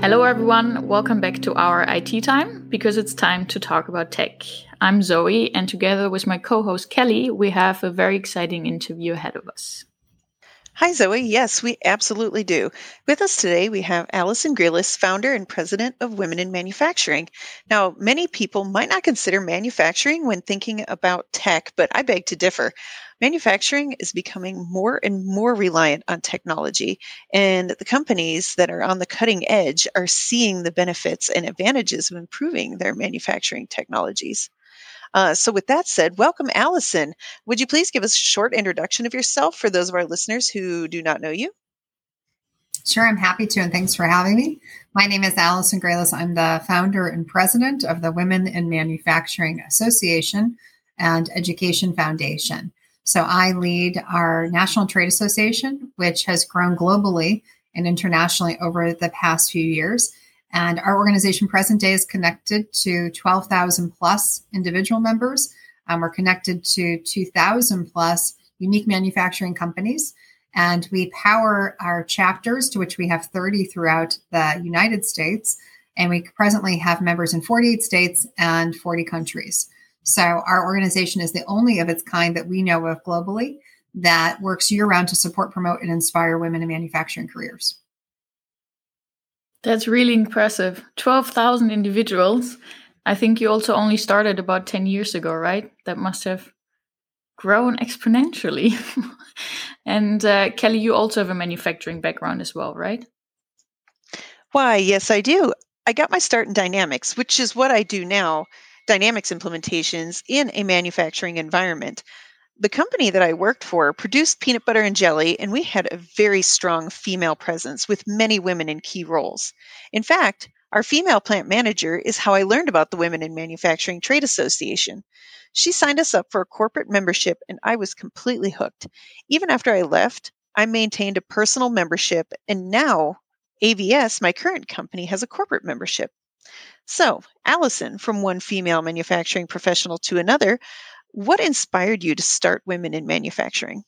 Hello, everyone. Welcome back to our IT time because it's time to talk about tech. I'm Zoe, and together with my co host Kelly, we have a very exciting interview ahead of us. Hi, Zoe. Yes, we absolutely do. With us today, we have Allison Grealis, founder and president of Women in Manufacturing. Now, many people might not consider manufacturing when thinking about tech, but I beg to differ. Manufacturing is becoming more and more reliant on technology, and the companies that are on the cutting edge are seeing the benefits and advantages of improving their manufacturing technologies. Uh, so, with that said, welcome, Allison. Would you please give us a short introduction of yourself for those of our listeners who do not know you? Sure, I'm happy to, and thanks for having me. My name is Allison Grealis. I'm the founder and president of the Women in Manufacturing Association and Education Foundation. So I lead our National Trade Association, which has grown globally and internationally over the past few years. And our organization present day is connected to 12,000 plus individual members. Um, we're connected to 2,000 plus unique manufacturing companies. And we power our chapters, to which we have 30 throughout the United States. And we presently have members in 48 states and 40 countries. So our organization is the only of its kind that we know of globally that works year round to support, promote, and inspire women in manufacturing careers. That's really impressive. 12,000 individuals. I think you also only started about 10 years ago, right? That must have grown exponentially. and uh, Kelly, you also have a manufacturing background as well, right? Why, yes, I do. I got my start in dynamics, which is what I do now dynamics implementations in a manufacturing environment the company that I worked for produced peanut butter and jelly, and we had a very strong female presence with many women in key roles. In fact, our female plant manager is how I learned about the Women in Manufacturing Trade Association. She signed us up for a corporate membership, and I was completely hooked. Even after I left, I maintained a personal membership, and now AVS, my current company, has a corporate membership. So, Allison, from one female manufacturing professional to another, what inspired you to start Women in Manufacturing?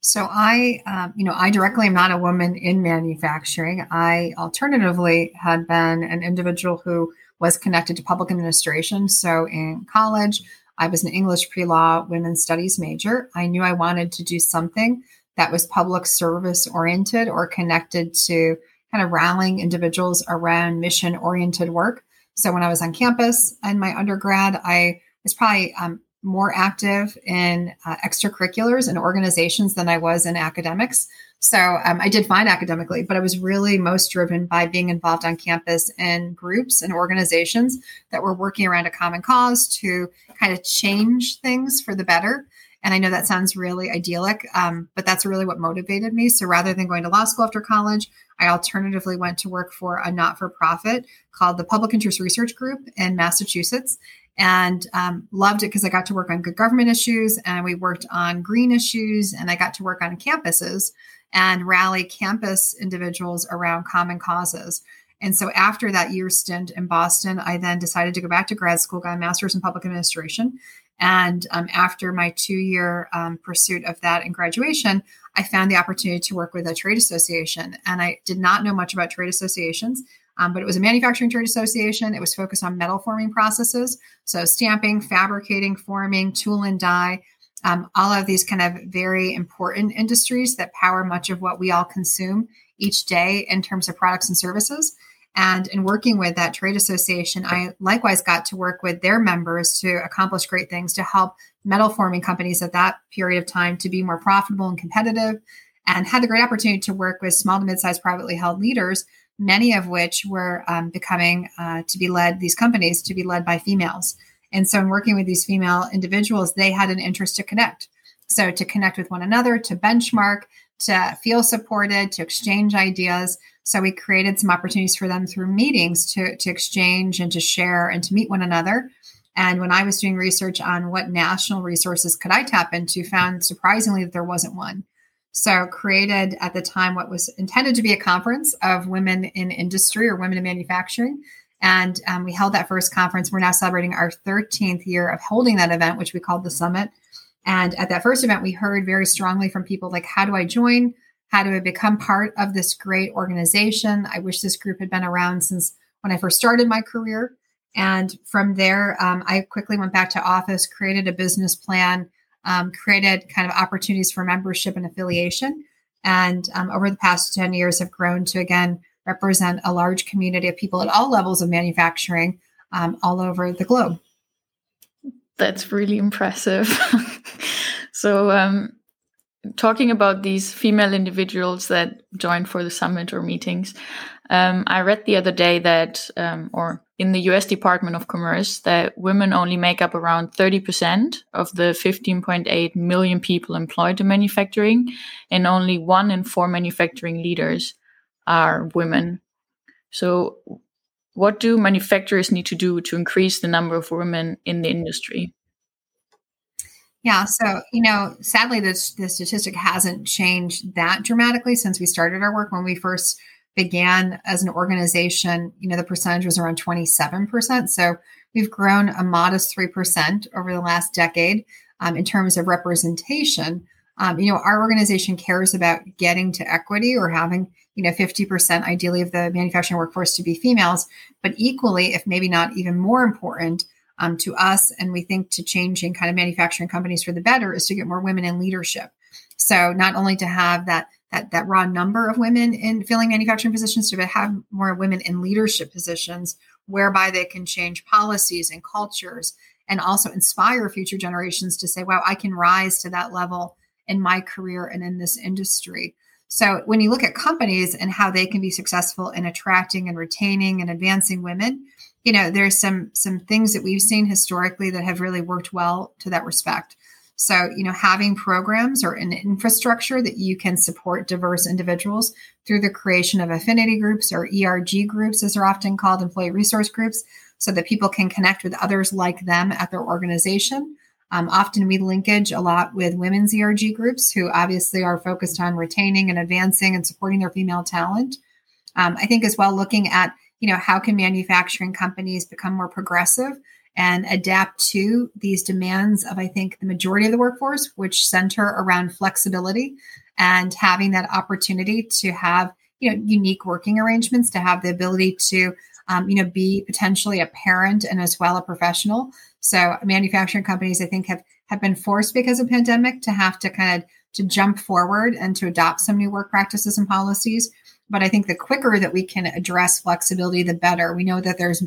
So I, um, you know, I directly am not a woman in manufacturing. I alternatively had been an individual who was connected to public administration. So in college, I was an English pre-law women's studies major. I knew I wanted to do something that was public service oriented or connected to kind of rallying individuals around mission oriented work. So when I was on campus in my undergrad, I was probably um, more active in uh, extracurriculars and organizations than I was in academics. So um, I did fine academically, but I was really most driven by being involved on campus in groups and organizations that were working around a common cause to kind of change things for the better. And I know that sounds really idyllic, um, but that's really what motivated me. So rather than going to law school after college, I alternatively went to work for a not for profit called the Public Interest Research Group in Massachusetts and um, loved it because I got to work on good government issues and we worked on green issues and I got to work on campuses and rally campus individuals around common causes. And so after that year stint in Boston, I then decided to go back to grad school, got a master's in public administration. And um, after my two year um, pursuit of that and graduation, I found the opportunity to work with a trade association. And I did not know much about trade associations. Um, but it was a manufacturing trade association. It was focused on metal forming processes. So stamping, fabricating, forming, tool and die, um, all of these kind of very important industries that power much of what we all consume each day in terms of products and services. And in working with that trade association, I likewise got to work with their members to accomplish great things to help metal forming companies at that period of time to be more profitable and competitive, and had the great opportunity to work with small to mid sized privately held leaders many of which were um, becoming uh, to be led, these companies to be led by females. And so, in working with these female individuals, they had an interest to connect. So, to connect with one another, to benchmark, to feel supported, to exchange ideas. So, we created some opportunities for them through meetings to, to exchange and to share and to meet one another. And when I was doing research on what national resources could I tap into, found surprisingly that there wasn't one. So, created at the time what was intended to be a conference of women in industry or women in manufacturing. And um, we held that first conference. We're now celebrating our 13th year of holding that event, which we called the summit. And at that first event, we heard very strongly from people like, how do I join? How do I become part of this great organization? I wish this group had been around since when I first started my career. And from there, um, I quickly went back to office, created a business plan, um, created kind of opportunities for membership and affiliation. And um, over the past 10 years, have grown to again represent a large community of people at all levels of manufacturing um, all over the globe. That's really impressive. so, um, talking about these female individuals that joined for the summit or meetings, um, I read the other day that, um, or in the US Department of Commerce, that women only make up around 30% of the 15.8 million people employed in manufacturing, and only one in four manufacturing leaders are women. So, what do manufacturers need to do to increase the number of women in the industry? Yeah, so you know, sadly, this the statistic hasn't changed that dramatically since we started our work. When we first began as an organization, you know, the percentage was around twenty seven percent. So we've grown a modest three percent over the last decade um, in terms of representation. Um, you know, our organization cares about getting to equity or having you know 50% ideally of the manufacturing workforce to be females, but equally, if maybe not even more important um, to us and we think to changing kind of manufacturing companies for the better is to get more women in leadership. So not only to have that that, that raw number of women in filling manufacturing positions to have more women in leadership positions whereby they can change policies and cultures and also inspire future generations to say wow i can rise to that level in my career and in this industry. So when you look at companies and how they can be successful in attracting and retaining and advancing women, you know, there's some some things that we've seen historically that have really worked well to that respect. So, you know, having programs or an infrastructure that you can support diverse individuals through the creation of affinity groups or ERG groups, as they're often called, employee resource groups, so that people can connect with others like them at their organization um, often we linkage a lot with women's ERG groups who obviously are focused on retaining and advancing and supporting their female talent. Um, I think as well looking at you know how can manufacturing companies become more progressive and adapt to these demands of I think the majority of the workforce, which center around flexibility and having that opportunity to have you know unique working arrangements, to have the ability to um, you know be potentially a parent and as well a professional so manufacturing companies, I think, have have been forced because of pandemic to have to kind of to jump forward and to adopt some new work practices and policies. But I think the quicker that we can address flexibility, the better. We know that there's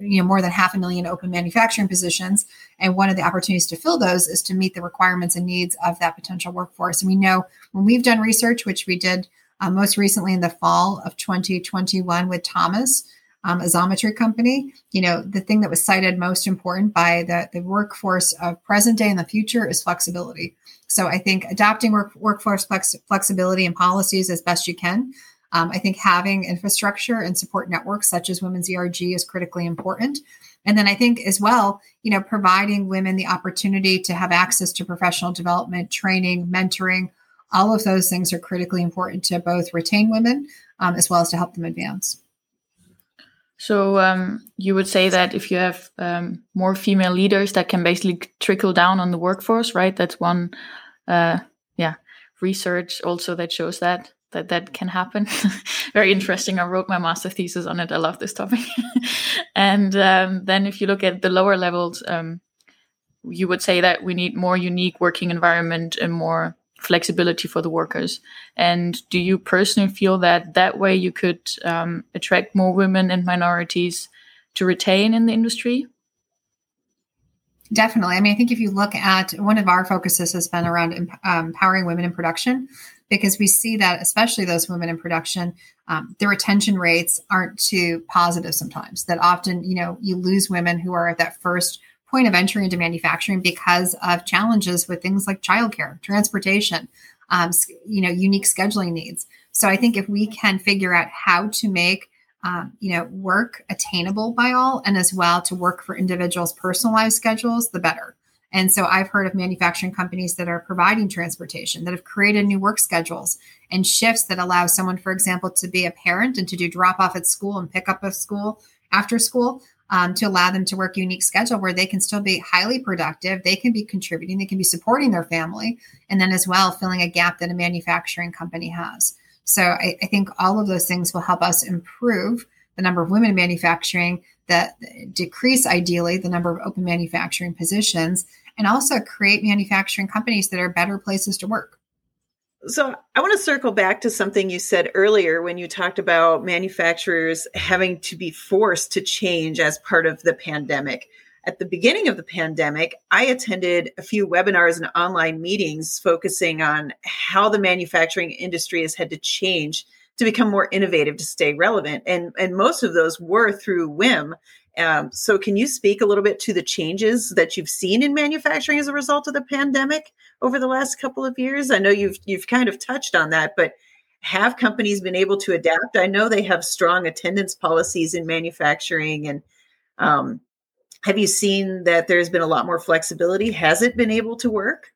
you know more than half a million open manufacturing positions, and one of the opportunities to fill those is to meet the requirements and needs of that potential workforce. And we know when we've done research, which we did uh, most recently in the fall of 2021 with Thomas, um, Xometry company, you know, the thing that was cited most important by the, the workforce of present day and the future is flexibility. So I think adopting work, workforce flex, flexibility and policies as best you can. Um, I think having infrastructure and support networks such as Women's ERG is critically important. And then I think as well, you know, providing women the opportunity to have access to professional development, training, mentoring, all of those things are critically important to both retain women um, as well as to help them advance. So um, you would say that if you have um, more female leaders, that can basically trickle down on the workforce, right? That's one, uh, yeah, research also that shows that that that can happen. Very interesting. I wrote my master thesis on it. I love this topic. and um, then if you look at the lower levels, um, you would say that we need more unique working environment and more flexibility for the workers. And do you personally feel that that way you could um, attract more women and minorities to retain in the industry? Definitely. I mean, I think if you look at one of our focuses has been around um, empowering women in production, because we see that, especially those women in production, um, the retention rates aren't too positive sometimes. That often, you know, you lose women who are at that first point of entry into manufacturing because of challenges with things like childcare, transportation, um, you know, unique scheduling needs. So I think if we can figure out how to make um, you know work attainable by all, and as well to work for individuals' personalized schedules, the better. And so I've heard of manufacturing companies that are providing transportation that have created new work schedules and shifts that allow someone, for example, to be a parent and to do drop off at school and pick up at school after school um, to allow them to work a unique schedule where they can still be highly productive, they can be contributing, they can be supporting their family, and then as well filling a gap that a manufacturing company has. So I, I think all of those things will help us improve the number of women in manufacturing, that decrease ideally the number of open manufacturing positions, and also create manufacturing companies that are better places to work. So I want to circle back to something you said earlier when you talked about manufacturers having to be forced to change as part of the pandemic. At the beginning of the pandemic, I attended a few webinars and online meetings focusing on how the manufacturing industry has had to change to become more innovative to stay relevant. And, and most of those were through WIM. Um, so, can you speak a little bit to the changes that you've seen in manufacturing as a result of the pandemic over the last couple of years? I know you've you've kind of touched on that, but have companies been able to adapt? I know they have strong attendance policies in manufacturing, and um, have you seen that there's been a lot more flexibility? Has it been able to work?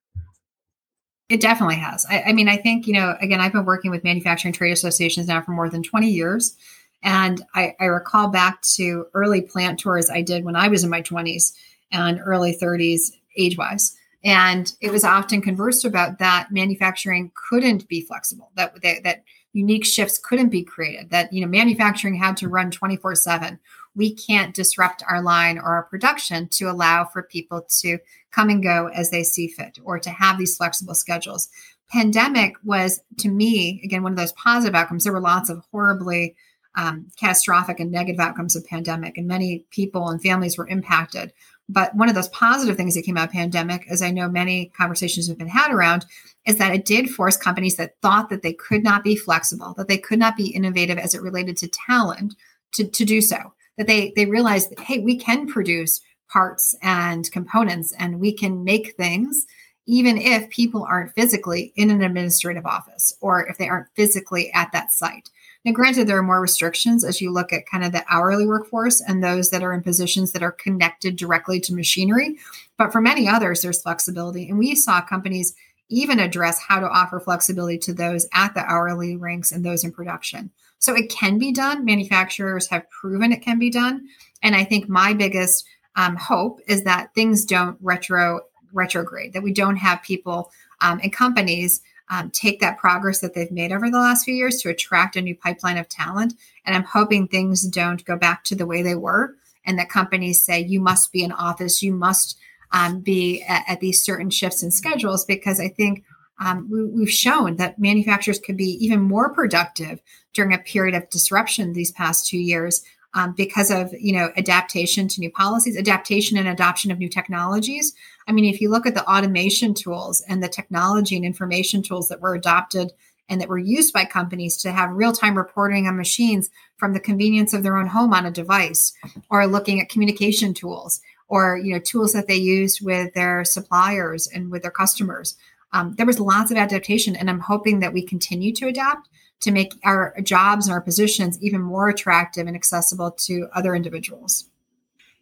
It definitely has. I, I, mean, I think, you know, again, I've been working with manufacturing trade associations now for more than 20 years. And I, I recall back to early plant tours I did when I was in my 20s and early 30s, age wise. And it was often conversed about that manufacturing couldn't be flexible, that, that, that unique shifts couldn't be created, that, you know, manufacturing had to run 24 7 we can't disrupt our line or our production to allow for people to come and go as they see fit or to have these flexible schedules. Pandemic was, to me, again, one of those positive outcomes. There were lots of horribly um, catastrophic and negative outcomes of pandemic, and many people and families were impacted. But one of those positive things that came out of pandemic, as I know many conversations have been had around, is that it did force companies that thought that they could not be flexible, that they could not be innovative as it related to talent, to, to do so that they they realize that hey we can produce parts and components and we can make things even if people aren't physically in an administrative office or if they aren't physically at that site. Now granted there are more restrictions as you look at kind of the hourly workforce and those that are in positions that are connected directly to machinery. But for many others there's flexibility. And we saw companies even address how to offer flexibility to those at the hourly ranks and those in production so it can be done. Manufacturers have proven it can be done. And I think my biggest um, hope is that things don't retro retrograde, that we don't have people um, and companies um, take that progress that they've made over the last few years to attract a new pipeline of talent. And I'm hoping things don't go back to the way they were and that companies say, you must be in office, you must um, be at, at, these certain shifts and schedules, because I think um, we, have shown that manufacturers could be even more productive during a period of disruption these past two years um, because of you know adaptation to new policies adaptation and adoption of new technologies. I mean if you look at the automation tools and the technology and information tools that were adopted and that were used by companies to have real-time reporting on machines from the convenience of their own home on a device or looking at communication tools or you know tools that they used with their suppliers and with their customers um, there was lots of adaptation and i'm hoping that we continue to adapt to make our jobs and our positions even more attractive and accessible to other individuals.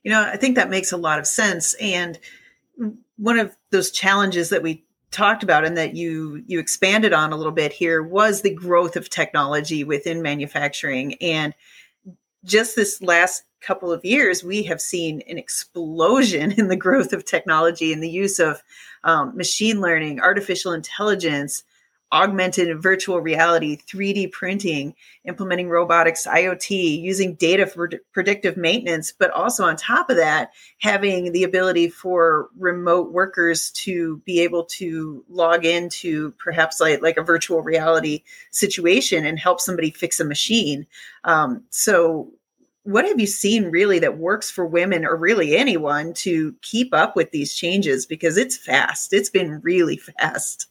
You know i think that makes a lot of sense and one of those challenges that we talked about and that you you expanded on a little bit here was the growth of technology within manufacturing and just this last couple of years, we have seen an explosion in the growth of technology and the use of um, machine learning, artificial intelligence, augmented virtual reality, 3D printing, implementing robotics, IoT, using data for predictive maintenance, but also on top of that, having the ability for remote workers to be able to log into perhaps like, like a virtual reality situation and help somebody fix a machine. Um, so what have you seen really that works for women or really anyone to keep up with these changes? Because it's fast. It's been really fast.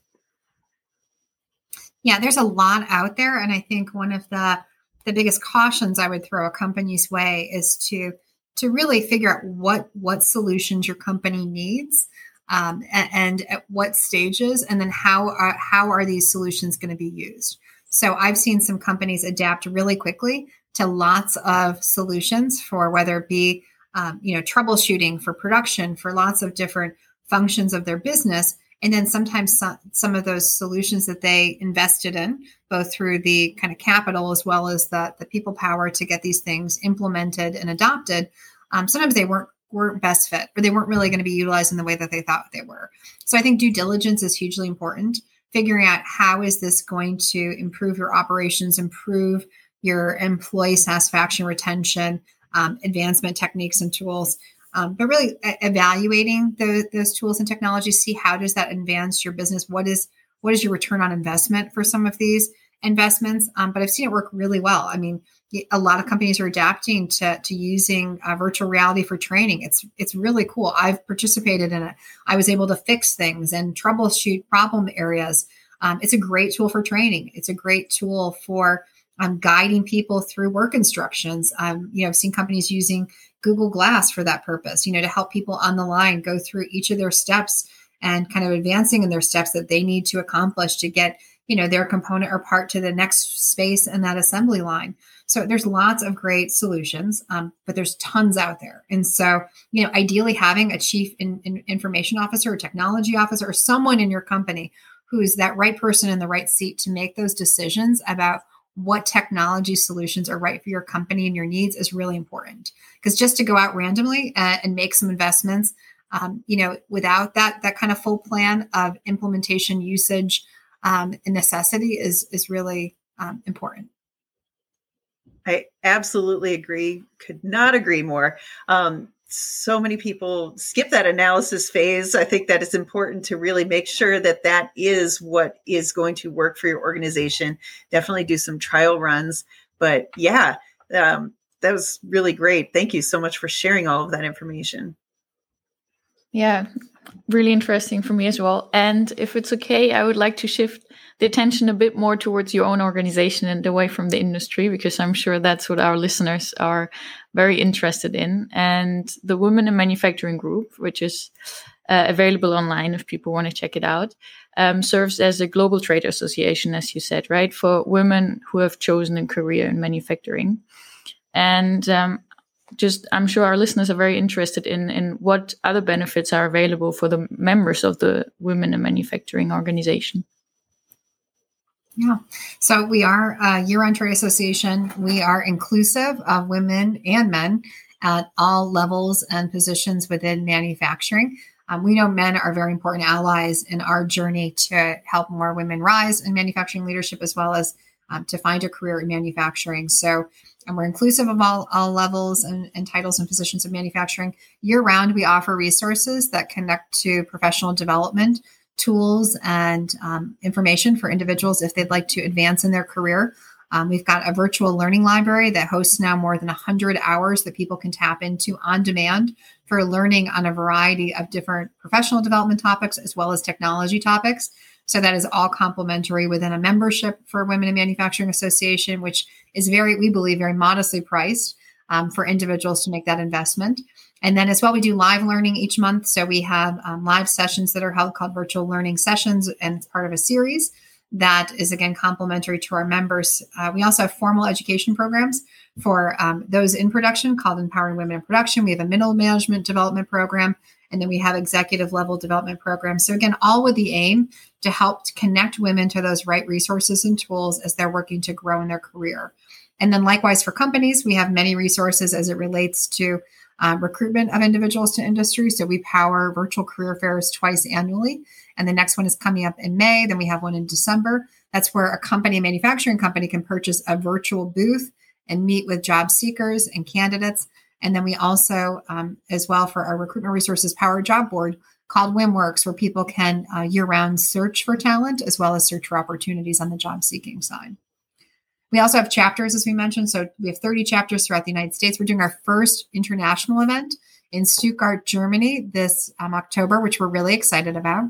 Yeah there's a lot out there and i think one of the the biggest cautions i would throw a company's way is to to really figure out what what solutions your company needs um, and, and, at what stages and then how are, how are these solutions going to be used? So i've seen some companies adapt really quickly to lots of solutions for whether it be um, you know troubleshooting for production for lots of different functions of their business and then sometimes some, some of those solutions that they invested in both through the kind of capital as well as the, the people power to get these things implemented and adopted um, sometimes they weren't weren't best fit or they weren't really going to be utilized in the way that they thought they were. So I think due diligence is hugely important. Figuring out how is this going to improve your operations, improve your employee satisfaction, retention, um, advancement techniques and tools. Um, but really evaluating the, those tools and technologies, see how does that advance your business? What is what is your return on investment for some of these investments? Um, but I've seen it work really well. I mean, a lot of companies are adapting to, to using uh, virtual reality for training. It's it's really cool. I've participated in it. I was able to fix things and troubleshoot problem areas. Um, it's a great tool for training. It's a great tool for um, guiding people through work instructions. You know, I've seen companies using Google Glass for that purpose. You know, to help people on the line go through each of their steps and kind of advancing in their steps that they need to accomplish to get you know their component or part to the next space in that assembly line. So there's lots of great solutions, um, but there's tons out there. And so, you know, ideally having a chief in, in information officer or technology officer or someone in your company who's that right person in the right seat to make those decisions about what technology solutions are right for your company and your needs is really important. Because just to go out randomly and, and make some investments, um, you know, without that that kind of full plan of implementation, usage, um, and necessity is is really um, important. I absolutely agree. Could not agree more. Um, so many people skip that analysis phase. I think that it's important to really make sure that that is what is going to work for your organization. Definitely do some trial runs. But yeah, um, that was really great. Thank you so much for sharing all of that information. Yeah, really interesting for me as well. And if it's okay, I would like to shift the attention a bit more towards your own organization and away from the industry, because I'm sure that's what our listeners are very interested in. And the Women in Manufacturing Group, which is uh, available online if people want to check it out, um, serves as a global trade association, as you said, right, for women who have chosen a career in manufacturing. And um, just I'm sure our listeners are very interested in in what other benefits are available for the members of the Women in Manufacturing organization. Yeah. So we are a year round trade association. We are inclusive of women and men at all levels and positions within manufacturing. Um, we know men are very important allies in our journey to help more women rise in manufacturing leadership as well as um, to find a career in manufacturing. So, and we're inclusive of all, all levels and, and titles and positions of manufacturing. Year round, we offer resources that connect to professional development tools and um, information for individuals if they'd like to advance in their career. Um, we've got a virtual learning library that hosts now more than 100 hours that people can tap into on demand for learning on a variety of different professional development topics as well as technology topics. So that is all complimentary within a membership for Women in Manufacturing Association, which is very, we believe, very modestly priced um, for individuals to make that investment. And then as well, we do live learning each month. So we have um, live sessions that are held called virtual learning sessions, and it's part of a series that is again complementary to our members. Uh, we also have formal education programs for um, those in production called Empowering Women in Production. We have a middle management development program, and then we have executive level development programs. So again, all with the aim to help to connect women to those right resources and tools as they're working to grow in their career. And then likewise for companies, we have many resources as it relates to uh, recruitment of individuals to industry. So we power virtual career fairs twice annually. And the next one is coming up in May. Then we have one in December. That's where a company, a manufacturing company, can purchase a virtual booth and meet with job seekers and candidates. And then we also, um, as well, for our recruitment resources power job board called WIMWorks, where people can uh, year round search for talent as well as search for opportunities on the job seeking side. We also have chapters, as we mentioned. So we have 30 chapters throughout the United States. We're doing our first international event in Stuttgart, Germany this um, October, which we're really excited about.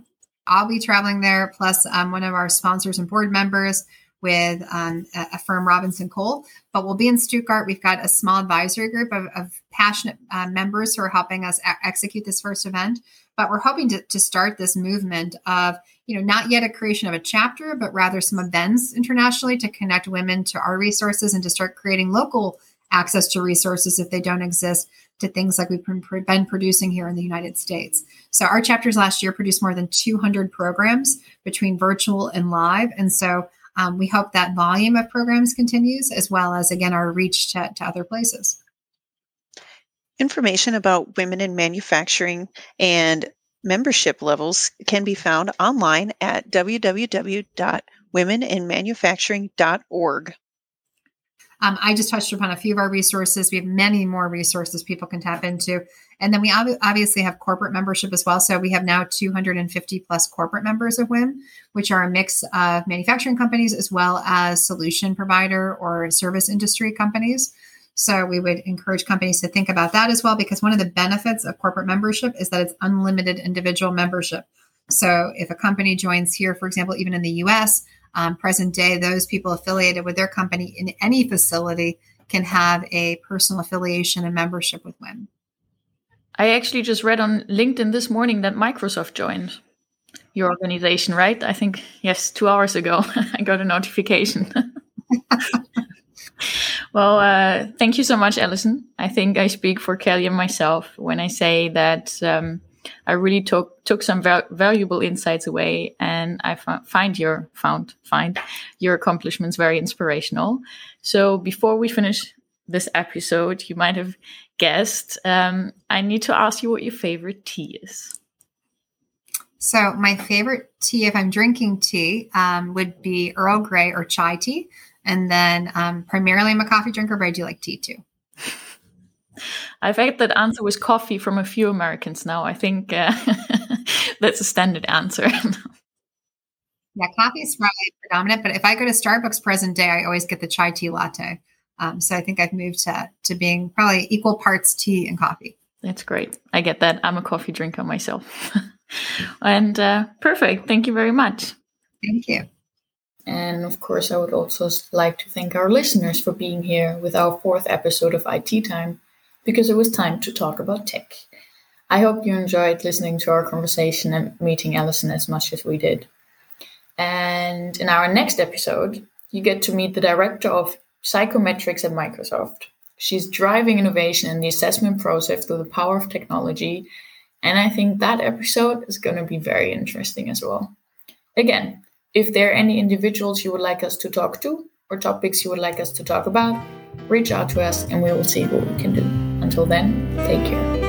I'll be traveling there, plus um, one of our sponsors and board members with um, a, firm, Robinson Cole. But we'll be in Stuttgart. We've got a small advisory group of, of passionate uh, members who are helping us a- execute this first event. But we're hoping to, to start this movement of you know, not yet a creation of a chapter, but rather some events internationally to connect women to our resources and to start creating local access to resources if they don't exist to things like we've been producing here in the United States. So our chapters last year produced more than 200 programs between virtual and live. And so um, we hope that volume of programs continues as well as, again, our reach to, to other places. Information about women in manufacturing and membership levels can be found online at www.womeninmanufacturing.org. Um, I just touched upon a few of our resources. We have many more resources people can tap into. And then we ob- obviously have corporate membership as well. So we have now 250 plus corporate members of WIM, which are a mix of manufacturing companies as well as solution provider or service industry companies. So we would encourage companies to think about that as well, because one of the benefits of corporate membership is that it's unlimited individual membership. So if a company joins here, for example, even in the US, um, present day, those people affiliated with their company in any facility can have a personal affiliation and membership with WIM. I actually just read on LinkedIn this morning that Microsoft joined your organization, right? I think, yes, two hours ago, I got a notification. well, uh, thank you so much, Allison. I think I speak for Kelly and myself when I say that um, I really took took some val- valuable insights away, and I f- find your found find your accomplishments very inspirational. So before we finish this episode, you might have guessed. Um, I need to ask you what your favorite tea is. So my favorite tea, if I'm drinking tea, um, would be Earl Grey or chai tea, and then um, primarily I'm a coffee drinker, but I do like tea too. I've had that answer with coffee from a few Americans now. I think uh, that's a standard answer. yeah, coffee is probably predominant, but if I go to Starbucks present day, I always get the chai tea latte. Um, so I think I've moved to to being probably equal parts tea and coffee. That's great. I get that. I'm a coffee drinker myself. and uh, perfect. Thank you very much. Thank you. And of course, I would also like to thank our listeners for being here with our fourth episode of IT Time because it was time to talk about tech. I hope you enjoyed listening to our conversation and meeting Allison as much as we did. And in our next episode, you get to meet the director of psychometrics at Microsoft. She's driving innovation in the assessment process through the power of technology. And I think that episode is going to be very interesting as well. Again, if there are any individuals you would like us to talk to or topics you would like us to talk about, reach out to us and we will see what we can do. Until then, take care.